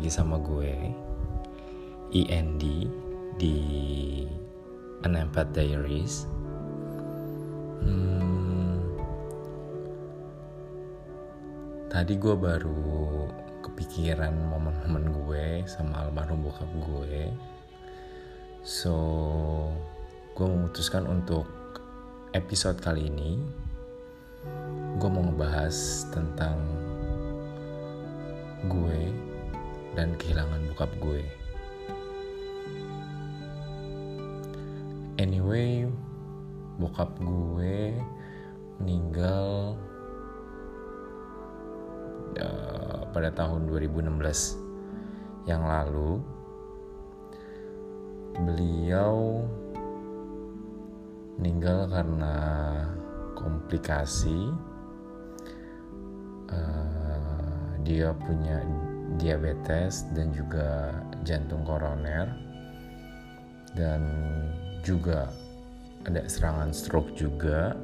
Lagi sama gue IND di Unempat Diaries. Hmm, Tadi gue baru kepikiran momen-momen gue sama almarhum bokap gue. So, gue memutuskan untuk episode kali ini gue mau ngebahas tentang gue dan kehilangan bokap gue. Anyway, bokap gue meninggal uh, pada tahun 2016 yang lalu. Beliau meninggal karena komplikasi. Uh, dia punya diabetes dan juga jantung koroner dan juga ada serangan stroke juga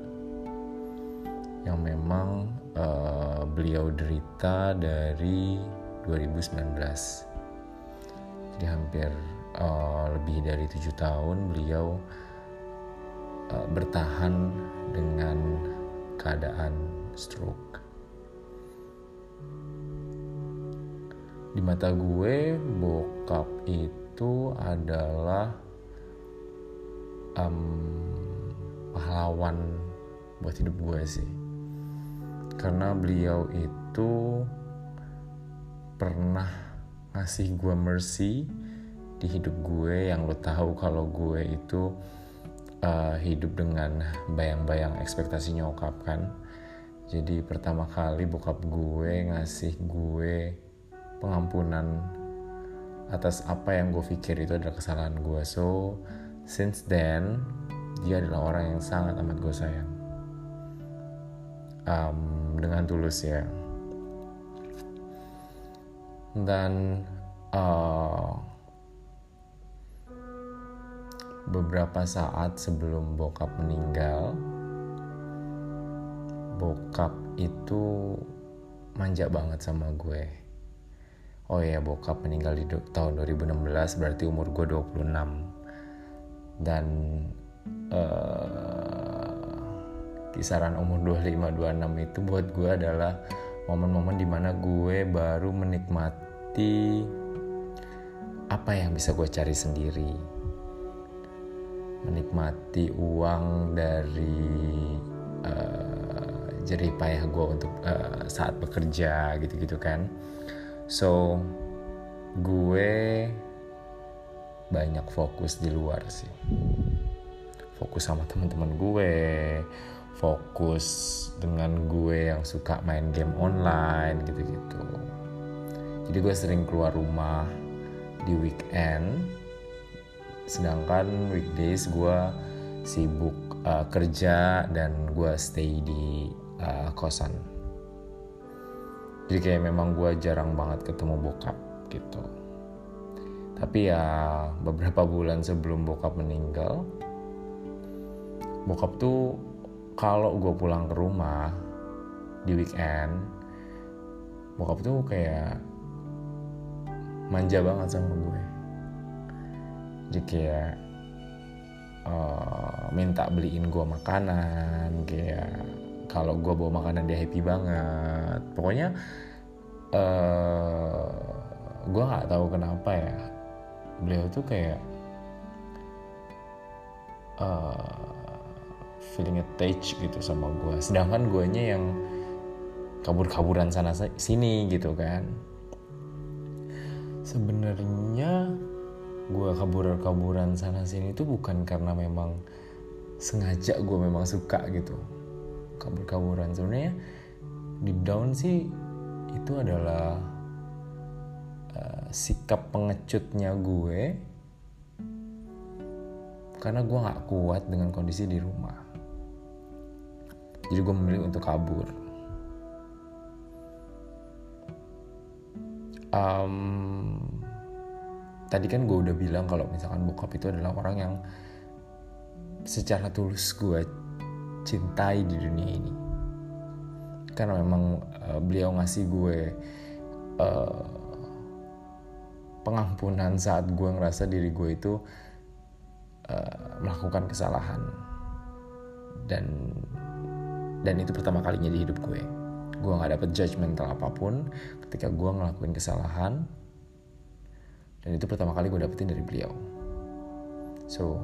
yang memang uh, beliau derita dari 2019 jadi hampir uh, lebih dari tujuh tahun beliau uh, bertahan dengan keadaan stroke. Di mata gue, bokap itu adalah um, pahlawan buat hidup gue sih. Karena beliau itu pernah ngasih gue mercy di hidup gue yang lo tahu kalau gue itu uh, hidup dengan bayang-bayang ekspektasi nyokap kan jadi pertama kali bokap gue ngasih gue pengampunan atas apa yang gue pikir itu adalah kesalahan gue. So since then dia adalah orang yang sangat amat gue sayang. Um, dengan tulus ya. Dan uh, beberapa saat sebelum bokap meninggal bokap itu manja banget sama gue oh ya bokap meninggal di tahun 2016 berarti umur gue 26 dan uh, kisaran umur 25-26 itu buat gue adalah momen-momen di mana gue baru menikmati apa yang bisa gue cari sendiri. Menikmati uang dari uh, jerih payah gue untuk uh, saat bekerja gitu-gitu kan so gue banyak fokus di luar sih. Fokus sama teman-teman gue fokus dengan gue yang suka main game online gitu-gitu. Jadi gue sering keluar rumah di weekend sedangkan weekdays gue sibuk uh, kerja dan gue stay di uh, kosan jadi kayak memang gue jarang banget ketemu bokap gitu. Tapi ya beberapa bulan sebelum bokap meninggal bokap tuh kalau gue pulang ke rumah di weekend bokap tuh kayak manja banget sama gue. Jadi kayak uh, minta beliin gue makanan kayak kalau gue bawa makanan dia happy banget. Pokoknya uh, gue nggak tahu kenapa ya beliau tuh kayak uh, feeling attached gitu sama gue sedangkan gue nya yang kabur-kaburan sana sini gitu kan. Sebenarnya gue kabur-kaburan sana sini itu bukan karena memang sengaja gue memang suka gitu kabur-kaburan. Sebenarnya di down sih itu adalah uh, sikap pengecutnya gue karena gue nggak kuat dengan kondisi di rumah. Jadi gue memilih untuk kabur. Um, tadi kan gue udah bilang kalau misalkan bokap itu adalah orang yang secara tulus gue cintai di dunia ini. Karena memang uh, beliau ngasih gue uh, pengampunan saat gue ngerasa diri gue itu uh, melakukan kesalahan. Dan dan itu pertama kalinya di hidup gue. Gue nggak dapet judgmental apa pun ketika gue ngelakuin kesalahan. Dan itu pertama kali gue dapetin dari beliau. So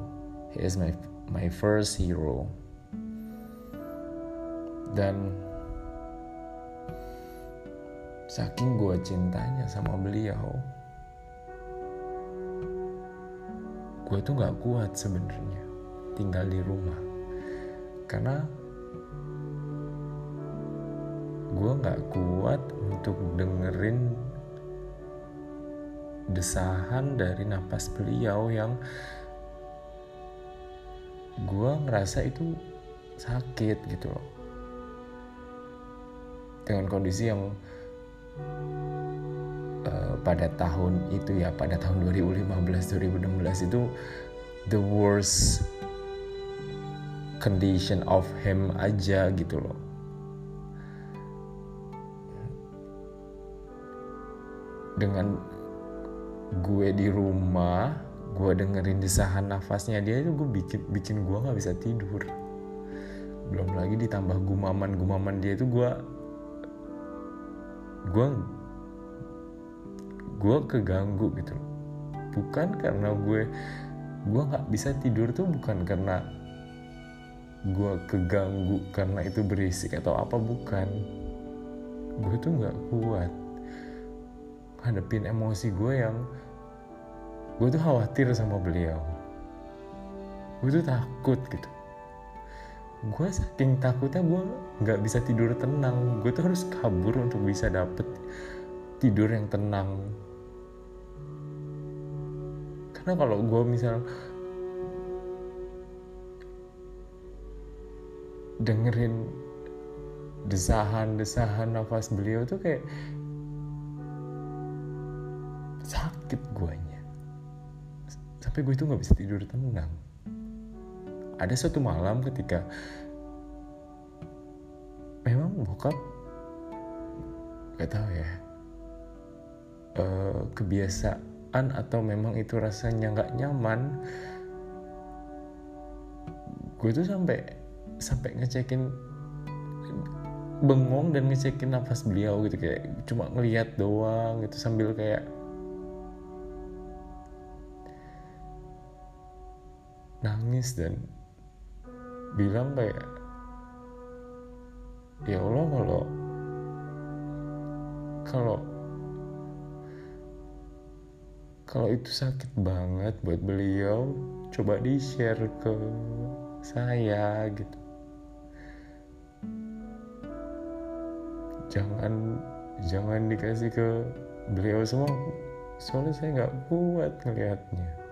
he is my my first hero dan saking gue cintanya sama beliau gue tuh nggak kuat sebenarnya tinggal di rumah. Karena gue nggak kuat untuk dengerin desahan dari napas beliau yang gue ngerasa itu sakit gitu loh dengan kondisi yang uh, pada tahun itu ya pada tahun 2015 2016 itu the worst condition of him aja gitu loh. Dengan gue di rumah gue dengerin desahan nafasnya dia itu gue bikin bikin gue nggak bisa tidur. Belum lagi ditambah gumaman gumaman dia itu gue gue gue keganggu gitu. Bukan karena gue gue nggak bisa tidur tuh bukan karena gue keganggu karena itu berisik atau apa bukan. Gue tuh nggak kuat hadapin emosi gue yang gue tuh khawatir sama beliau. Gue tuh takut gitu. Gue saking takutnya gue nggak bisa tidur tenang. Gue tuh harus kabur untuk bisa dapet tidur yang tenang. Karena kalau gue misal dengerin desahan-desahan nafas beliau tuh kayak sakit guanya. Sampai gue itu nggak bisa tidur tenang. Ada suatu malam ketika memang bokap gak tahu ya. Uh, kebiasaan atau memang itu rasanya nggak nyaman gue tuh sampai sampai ngecekin bengong dan ngecekin nafas beliau gitu. Kayak cuma ngeliat doang gitu sambil kayak nangis dan bilang kayak ya Allah kalau kalau kalau itu sakit banget buat beliau coba di share ke saya gitu. Jangan jangan dikasih ke beliau semua soalnya saya nggak kuat ngelihatnya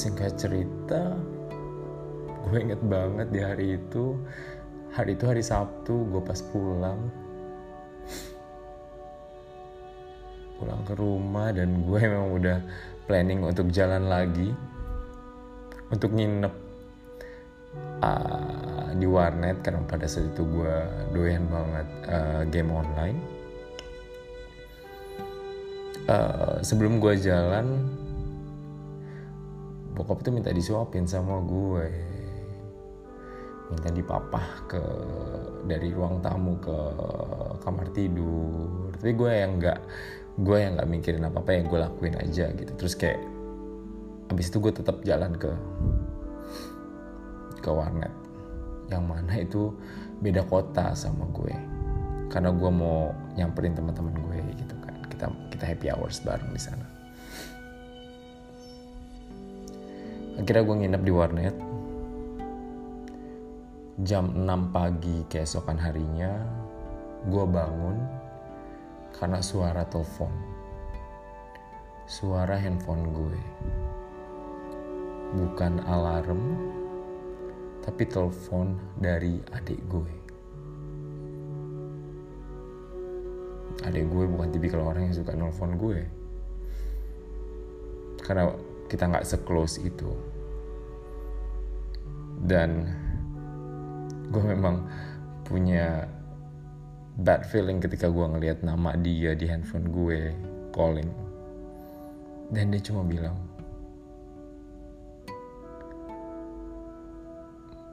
singkat cerita gue inget banget di hari itu. Hari itu hari Sabtu gue pas pulang. Pulang ke rumah dan gue memang udah planning untuk jalan lagi. Untuk nginep uh, di warnet karena pada saat itu gue doyan banget uh, game online. Uh, sebelum gue jalan bokap tuh minta disuapin sama gue. Minta dipapah ke dari ruang tamu ke kamar tidur. Tapi gue yang nggak gue yang nggak mikirin apa apa yang gue lakuin aja gitu. Terus kayak abis itu gue tetap jalan ke ke warnet. Yang mana itu beda kota sama gue. Karena gue mau nyamperin teman-teman gue gitu kan. Kita kita happy hours bareng di sana akhirnya gue nginep di warnet. Jam 6 pagi keesokan harinya gue bangun karena suara telepon. Suara handphone gue. Bukan alarm tapi telepon dari adik gue. Adik gue bukan tipikal orang yang suka nelfon gue. Karena kita nggak seclose itu. Dan gue memang punya bad feeling ketika gue ngelihat nama dia di handphone gue calling. Dan dia cuma bilang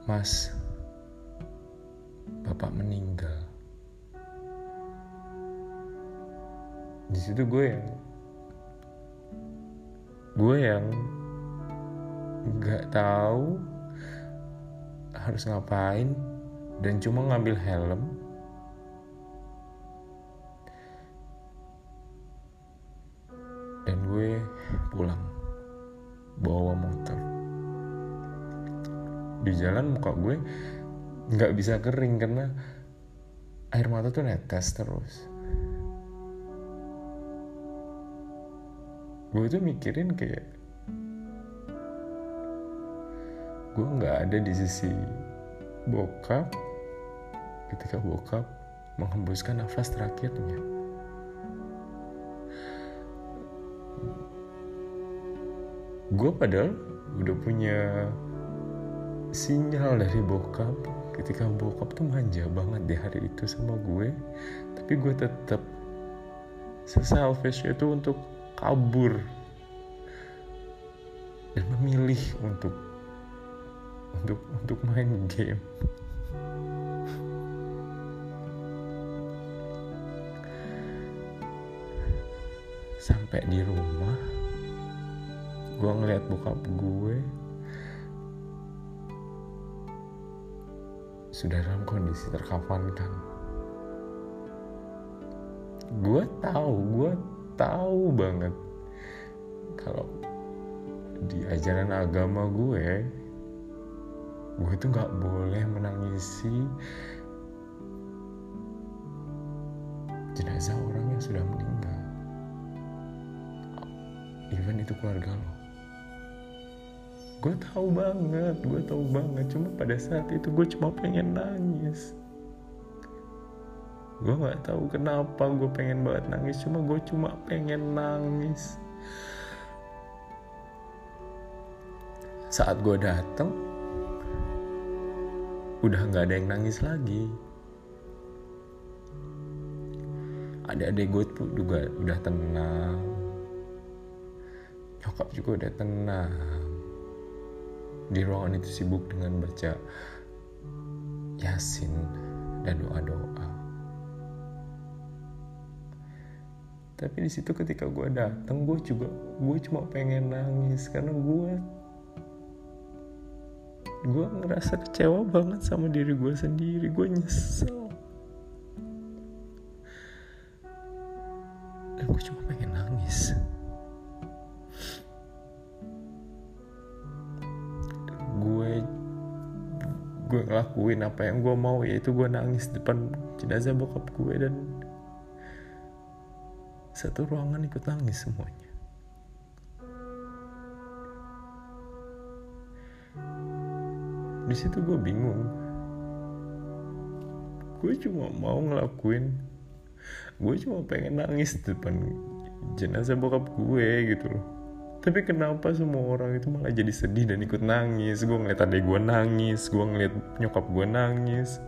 mas bapak meninggal. Di situ gue yang gue yang nggak tahu harus ngapain dan cuma ngambil helm. Dan gue pulang bawa motor. Di jalan muka gue nggak bisa kering karena air mata tuh netes terus gue tuh mikirin kayak gue nggak ada di sisi bokap ketika bokap menghembuskan nafas terakhirnya. Gue padahal udah punya sinyal dari bokap ketika bokap tuh manja banget di hari itu sama gue tapi gue tetap seselfish itu untuk kabur dan memilih untuk untuk untuk main game. Sampai di rumah gue ngeliat bokap gue. Sudah dalam kondisi terkafankan. Gue tahu gue tahu banget. Kalau di ajaran agama gue gue itu nggak boleh menangisi jenazah orang yang sudah meninggal. Even itu keluarga lo. Gue tahu banget gue tahu banget. Cuma pada saat itu gue cuma pengen nangis gue nggak tahu kenapa gue pengen banget nangis cuma gue cuma pengen nangis. Saat gue dateng udah nggak ada yang nangis lagi. Adik-adik gue tuh juga udah tenang. Nyokap juga udah tenang. Di ruangan itu sibuk dengan baca yasin dan doa-doa tapi di situ ketika gue datang gue juga gue cuma pengen nangis. Karena gue gue ngerasa kecewa banget sama diri gue sendiri. Gue nyesel. Dan gue cuma pengen nangis. Gue gue ngelakuin apa yang gue mau yaitu gue nangis depan jenazah bokap gue dan satu ruangan ikut nangis semuanya. Di situ gue bingung. Gue cuma mau ngelakuin gue cuma pengen nangis depan jenazah bokap gue gitu loh. Tapi kenapa semua orang itu malah jadi sedih dan ikut nangis? Gue ngeliat adek gue nangis gue ngeliat nyokap gue nangis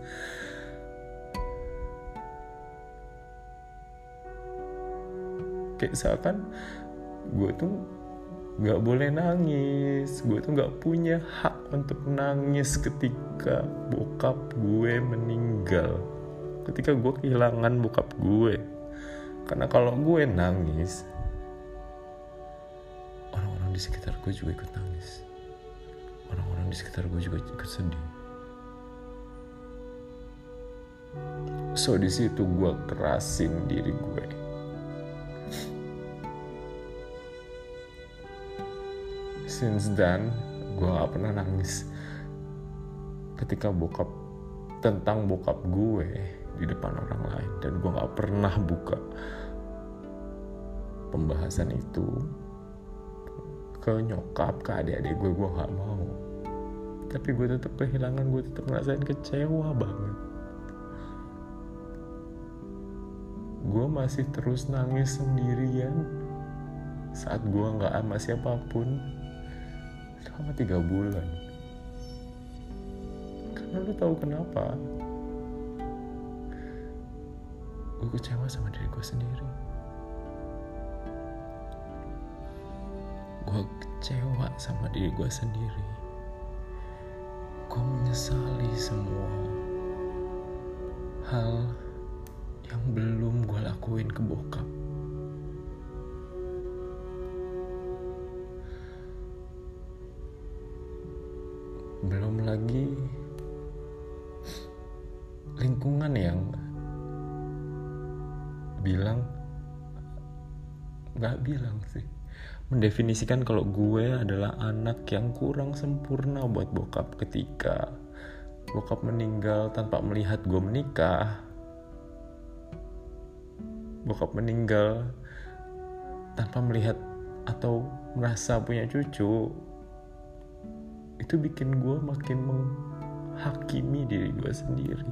kayak seakan gue tuh gak boleh nangis. Gue tuh gak punya hak untuk nangis ketika bokap gue meninggal. Ketika gue kehilangan bokap gue. Karena kalau gue nangis orang-orang di sekitar gue juga ikut nangis. Orang-orang di sekitar gue juga ikut sedih. So di situ gue kerasin diri gue since then gue gak pernah nangis. Ketika bokap tentang bokap gue di depan orang lain. Dan gue gak pernah buka pembahasan itu ke nyokap ke adik-adik gue. Gue gak mau. Tapi gue tetap kehilangan gue tetap ngerasain kecewa banget. Gue masih terus nangis sendirian saat gue nggak sama siapa pun selama tiga bulan. Karena lu tahu kenapa? Gue kecewa sama diri gue sendiri. Gue kecewa sama diri gue sendiri. Gue menyesali semua hal yang belum gue lakuin ke bokap belum lagi lingkungan yang bilang nggak bilang sih. Mendefinisikan kalau gue adalah anak yang kurang sempurna buat bokap ketika bokap meninggal tanpa melihat gue menikah. Bokap meninggal tanpa melihat atau merasa punya cucu itu bikin gue makin menghakimi diri gue sendiri.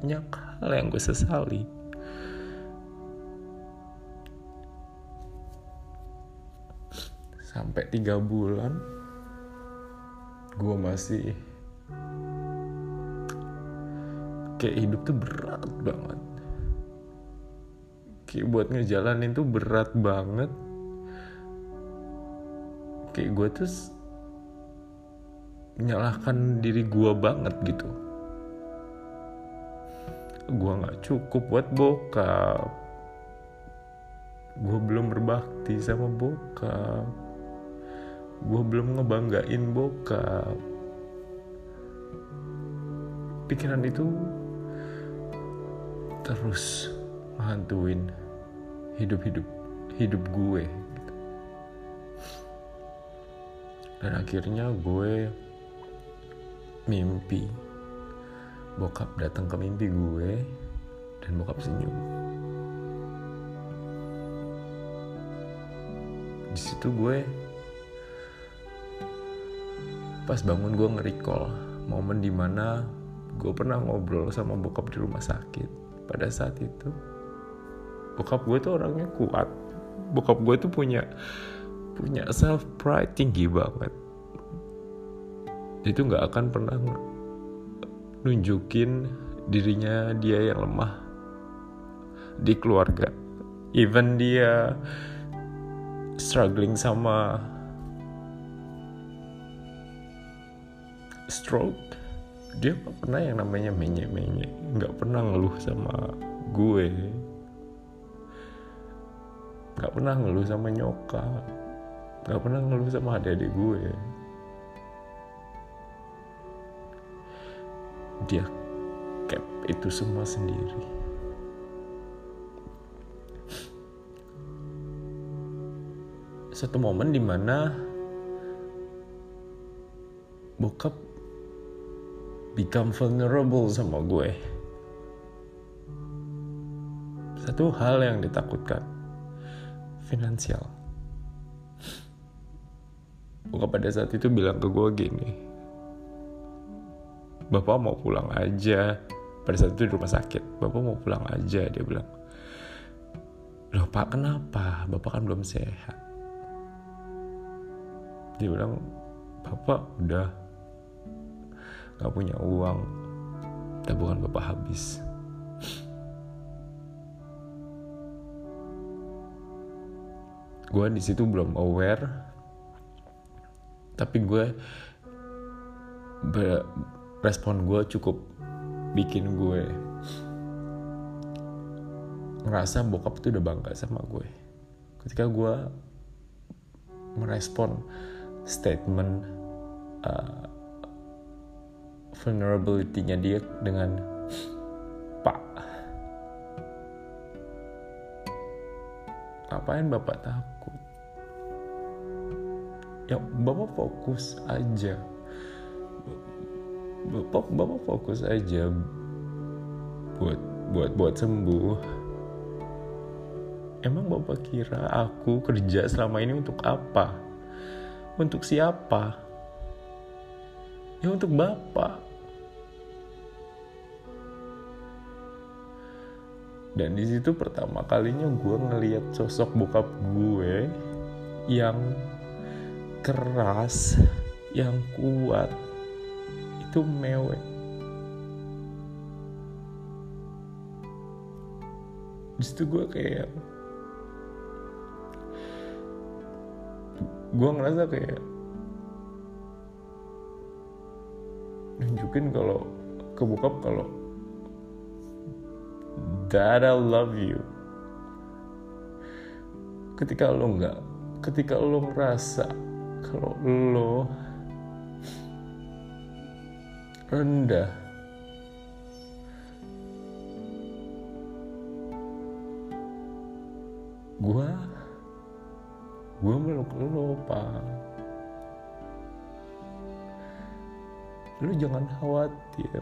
Banyak hal yang gue sesali. Sampai tiga bulan gue masih kayak hidup tuh berat banget. Kayak buat ngejalanin tuh berat banget. Kayak gue tuh menyalahkan diri gue banget gitu. Gue nggak cukup buat bokap. Gue belum berbakti sama bokap. Gue belum ngebanggain bokap. Pikiran itu terus menghantuin hidup-hidup hidup gue gitu. dan akhirnya gue mimpi. Bokap datang ke mimpi gue dan bokap senyum. Di situ gue pas bangun gue nge-recall momen di mana gue pernah ngobrol sama bokap di rumah sakit. Pada saat itu bokap gue tuh orangnya kuat. Bokap gue tuh punya punya self pride tinggi banget itu nggak akan pernah nunjukin dirinya dia yang lemah di keluarga. Even dia struggling sama stroke dia gak pernah yang namanya menye-menye. Nggak pernah ngeluh sama gue. Nggak pernah ngeluh sama nyokap. Nggak pernah ngeluh sama adik-adik gue dia cap itu semua sendiri satu momen di mana bokap become vulnerable sama gue. Satu hal yang ditakutkan, finansial. Bukan pada saat itu bilang ke gue gini, Bapak mau pulang aja. Pada saat itu di rumah sakit, Bapak mau pulang aja, dia bilang. Loh Pak kenapa? Bapak kan belum sehat. Dia bilang, Bapak udah gak punya uang tabungan bapak habis gue di situ belum aware tapi gue respon gue cukup bikin gue ngerasa bokap tuh udah bangga sama gue ketika gue merespon statement uh, vulnerability-nya dia dengan Pak ngapain bapak takut? Ya bapak fokus aja bapak bapak fokus aja buat buat buat sembuh. Emang bapak kira aku kerja selama ini untuk apa? Untuk siapa? Ya untuk bapak. Dan di situ pertama kalinya gue ngeliat sosok bokap gue yang keras yang kuat itu mewek. Justru gue kayak gue ngerasa kayak nunjukin kalau ke bokap kalau Dad I love you ketika lo nggak ketika lo ngerasa kalau lo rendah. Gua gua meluk lo pak lu jangan khawatir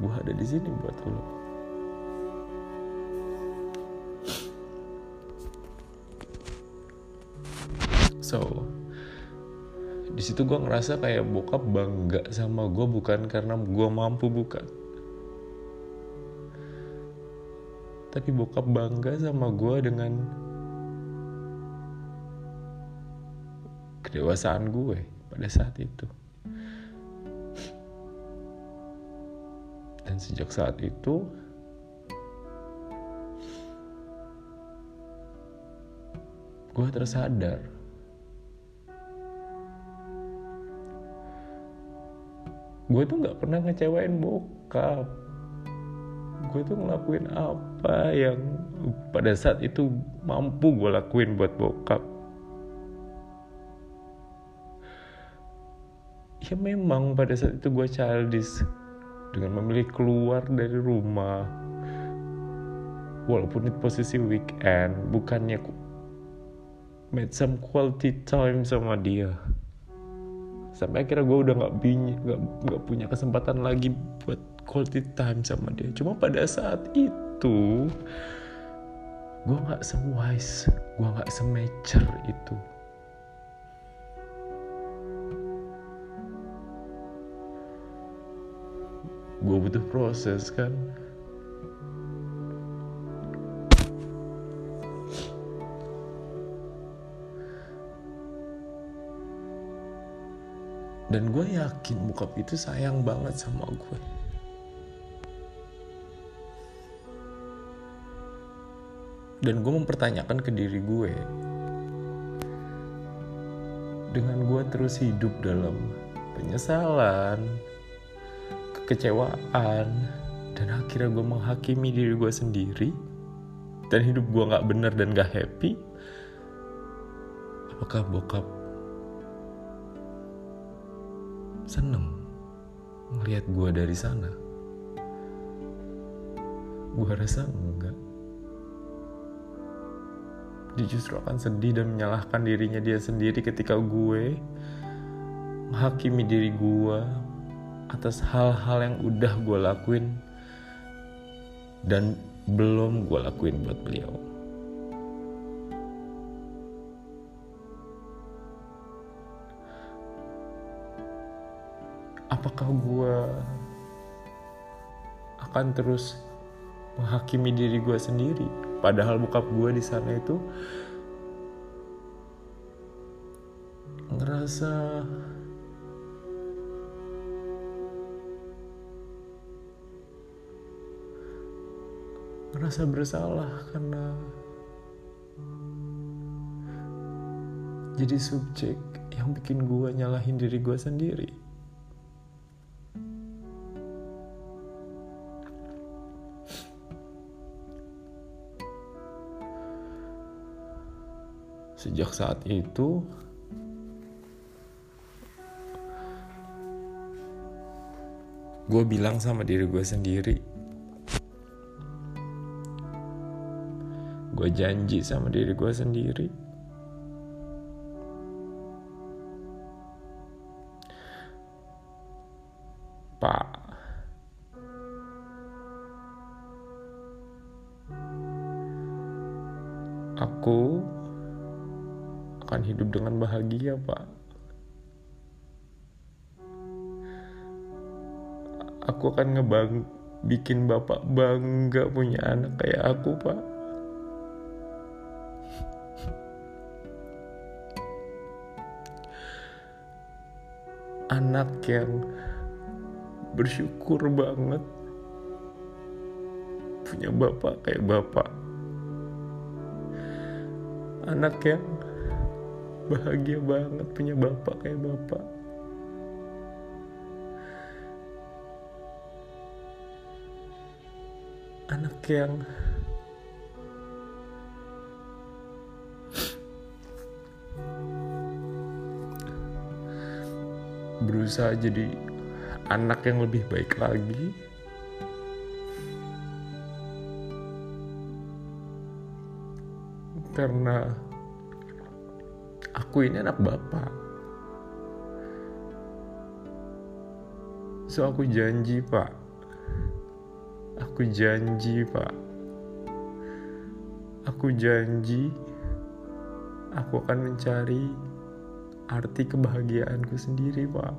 gua ada di sini buat lo so di situ gue ngerasa kayak bokap bangga sama gue bukan karena gue mampu bukan. Tapi bokap bangga sama gue dengan kedewasaan gue pada saat itu. Dan sejak saat itu gue tersadar gue tuh nggak pernah ngecewain bokap. Gue tuh ngelakuin apa yang pada saat itu mampu gue lakuin buat bokap. Ya memang pada saat itu gue childish dengan memilih keluar dari rumah. Walaupun itu posisi weekend bukannya made some quality time sama dia sampai akhirnya gue udah nggak bingung nggak punya kesempatan lagi buat quality time sama dia. Cuma pada saat itu gue nggak sewise gue nggak semature itu. Gue butuh proses kan dan gue yakin bokap itu sayang banget sama gue dan gue mempertanyakan ke diri gue dengan gue terus hidup dalam penyesalan kekecewaan dan akhirnya gue menghakimi diri gue sendiri dan hidup gue gak bener dan gak happy apakah bokap seneng ngelihat gue dari sana gue rasa enggak dia justru akan sedih dan menyalahkan dirinya dia sendiri ketika gue menghakimi diri gue atas hal-hal yang udah gue lakuin dan belum gue lakuin buat beliau. Apakah gue akan terus menghakimi diri gue sendiri? Padahal bokap gue di sana itu ngerasa ngerasa bersalah karena jadi subjek yang bikin gue nyalahin diri gue sendiri sejak saat itu gue bilang sama diri gue sendiri. Gue janji sama diri gue sendiri hidup dengan bahagia, Pak. Aku akan ngebang bikin Bapak bangga punya anak kayak aku, Pak. Anak yang bersyukur banget punya bapak kayak bapak anak yang bahagia banget punya bapak kayak bapak. Anak yang berusaha jadi anak yang lebih baik lagi. Karena aku ini anak bapak so aku janji pak aku janji pak aku janji aku akan mencari arti kebahagiaanku sendiri, Pak.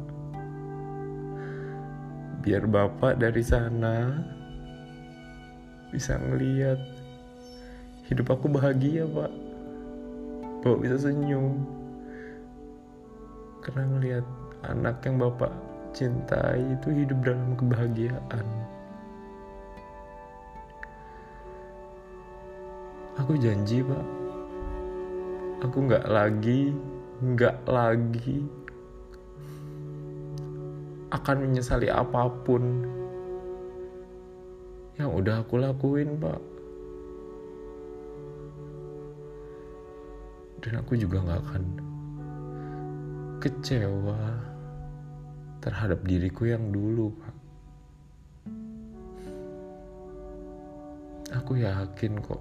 Biar Bapak dari sana bisa ngeliat hidup aku bahagia, Pak. Bapak bisa senyum. Karena ngeliat anak yang Bapak cintai itu hidup dalam kebahagiaan. Aku janji, Pak. Aku nggak lagi nggak lagi akan menyesali apa pun yang udah aku lakuin pak dan aku juga nggak akan kecewa terhadap diriku yang dulu pak aku yakin kok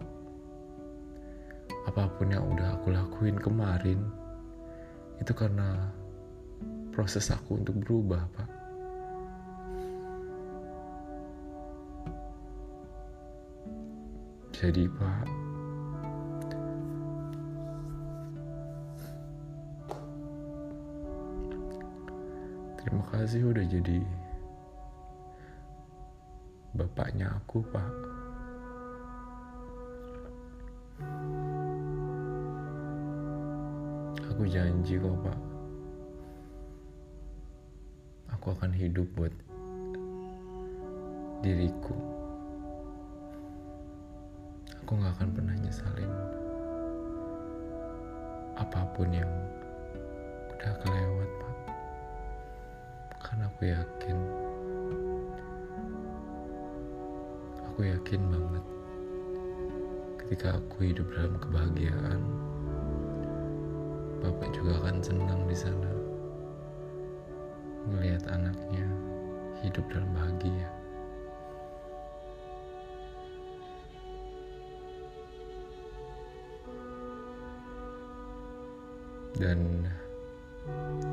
apa pun yang udah aku lakuin kemarin itu karena proses aku untuk berubah, Pak. Jadi, Pak, terima kasih udah jadi bapaknya aku, Pak. Aku janji kok pak. Aku akan hidup buat diriku. Aku gak akan pernah nyesalin Apa pun yang udah kelewat pak Karena aku yakin. Aku yakin banget. Ketika aku hidup dalam kebahagiaan Bapak juga akan senang di sana. Melihat anaknya hidup dalam bahagia. Dan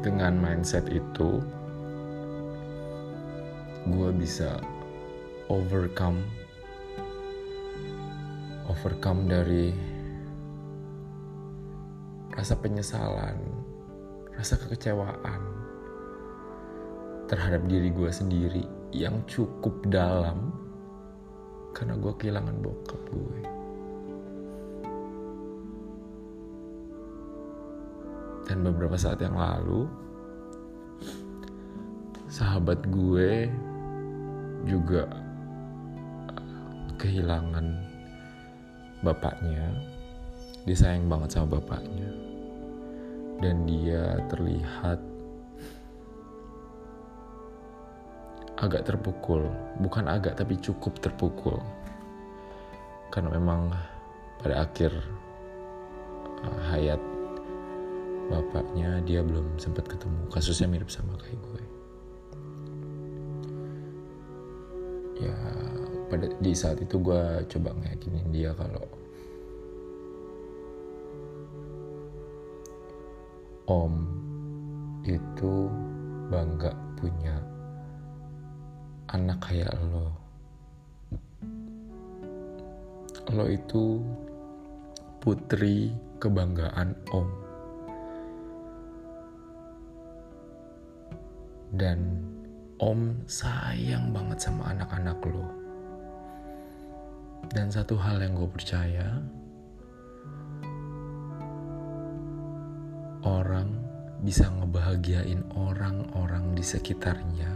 dengan mindset itu, gue bisa overcome, overcome dari rasa penyesalan, rasa kekecewaan terhadap diri gue sendiri yang cukup dalam karena gue kehilangan bokap gue. Dan beberapa saat yang lalu, sahabat gue juga kehilangan bapaknya. Dia sayang banget sama bapaknya. Dan dia terlihat agak terpukul. Bukan agak tapi cukup terpukul. Karena memang pada akhir uh, hayat bapaknya dia belum sempat ketemu. Kasusnya mirip sama kayak gue ya pada di saat itu gue coba ngeyakinin dia kalau om itu bangga punya anak kayak lo. Lo itu putri kebanggaan om. Dan om sayang banget sama anak-anak lo. Dan satu hal yang gue percaya, orang bisa ngebahagiain orang-orang di sekitarnya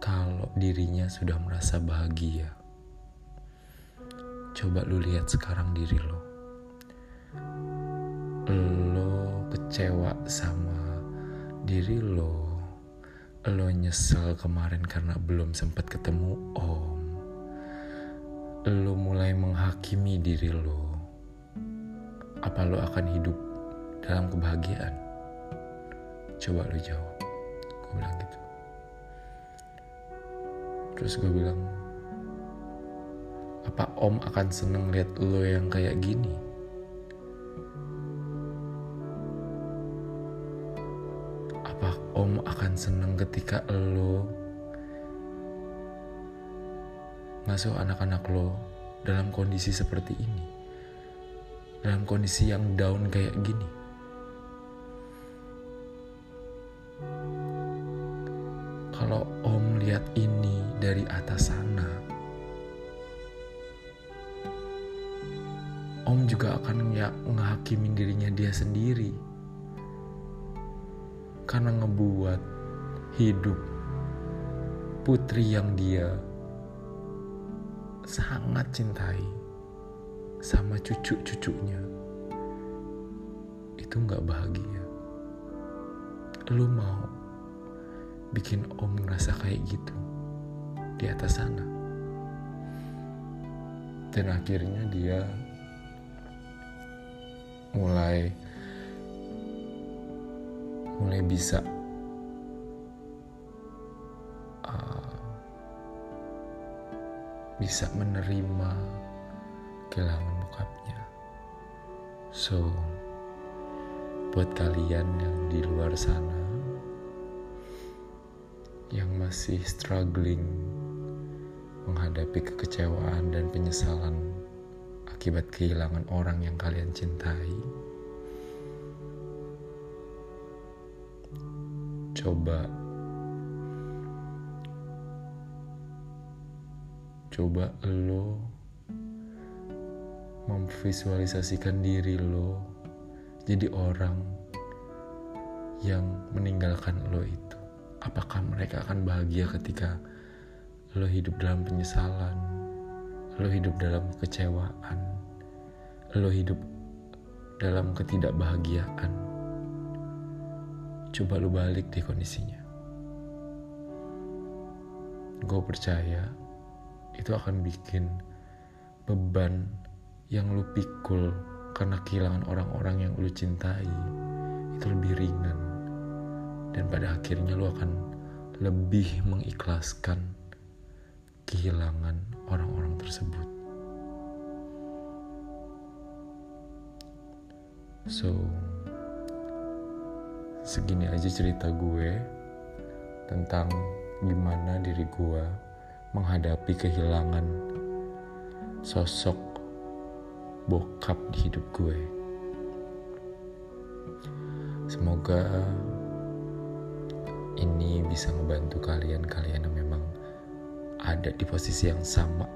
kalau dirinya sudah merasa bahagia. Coba lu lihat sekarang diri lo. lo kecewa sama diri lo lo nyesel kemarin karena belum sempat ketemu om. Lo mulai menghakimi diri lo. Apa lo akan hidup dalam kebahagiaan? Coba lo jawab. Gue bilang gitu. Terus gue bilang apa om akan seneng lihat lo yang kayak gini om akan seneng ketika lo ngasuh anak-anak lo dalam kondisi seperti ini. Dalam kondisi yang down kayak gini. Kalau om lihat ini dari atas sana om juga akan ngehakimin dirinya dia sendiri karena ngebuat hidup putri yang dia sangat cintai sama cucu-cucunya itu nggak bahagia. Lu mau bikin om ngerasa kayak gitu di atas sana. Dan akhirnya dia mulai mulai bisa uh, bisa menerima kehilangan bokapnya. So, buat kalian yang di luar sana yang masih struggling menghadapi kekecewaan dan penyesalan akibat kehilangan orang yang kalian cintai. Coba. Coba lo memvisualisasikan diri lo jadi orang yang meninggalkan lo itu. Apakah mereka akan bahagia ketika lo hidup dalam penyesalan? Lo hidup dalam kekecewaan lo hidup dalam ketidakbahagiaan coba lu balik di kondisinya. Gue percaya itu akan bikin beban yang lu pikul karena kehilangan orang-orang yang lu cintai itu lebih ringan dan pada akhirnya lu akan lebih mengikhlaskan kehilangan orang-orang tersebut. So, segini aja cerita gue tentang gimana diri gue menghadapi kehilangan sosok bokap di hidup gue. Semoga ini bisa ngebantu kalian-kalian yang memang ada di posisi yang sama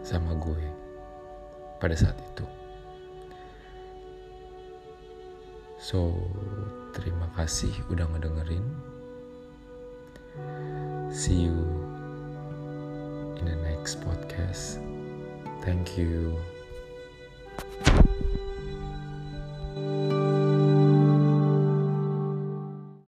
sama gue pada saat itu. So, terima kasih udah ngedengerin. See you in the next podcast. Thank you.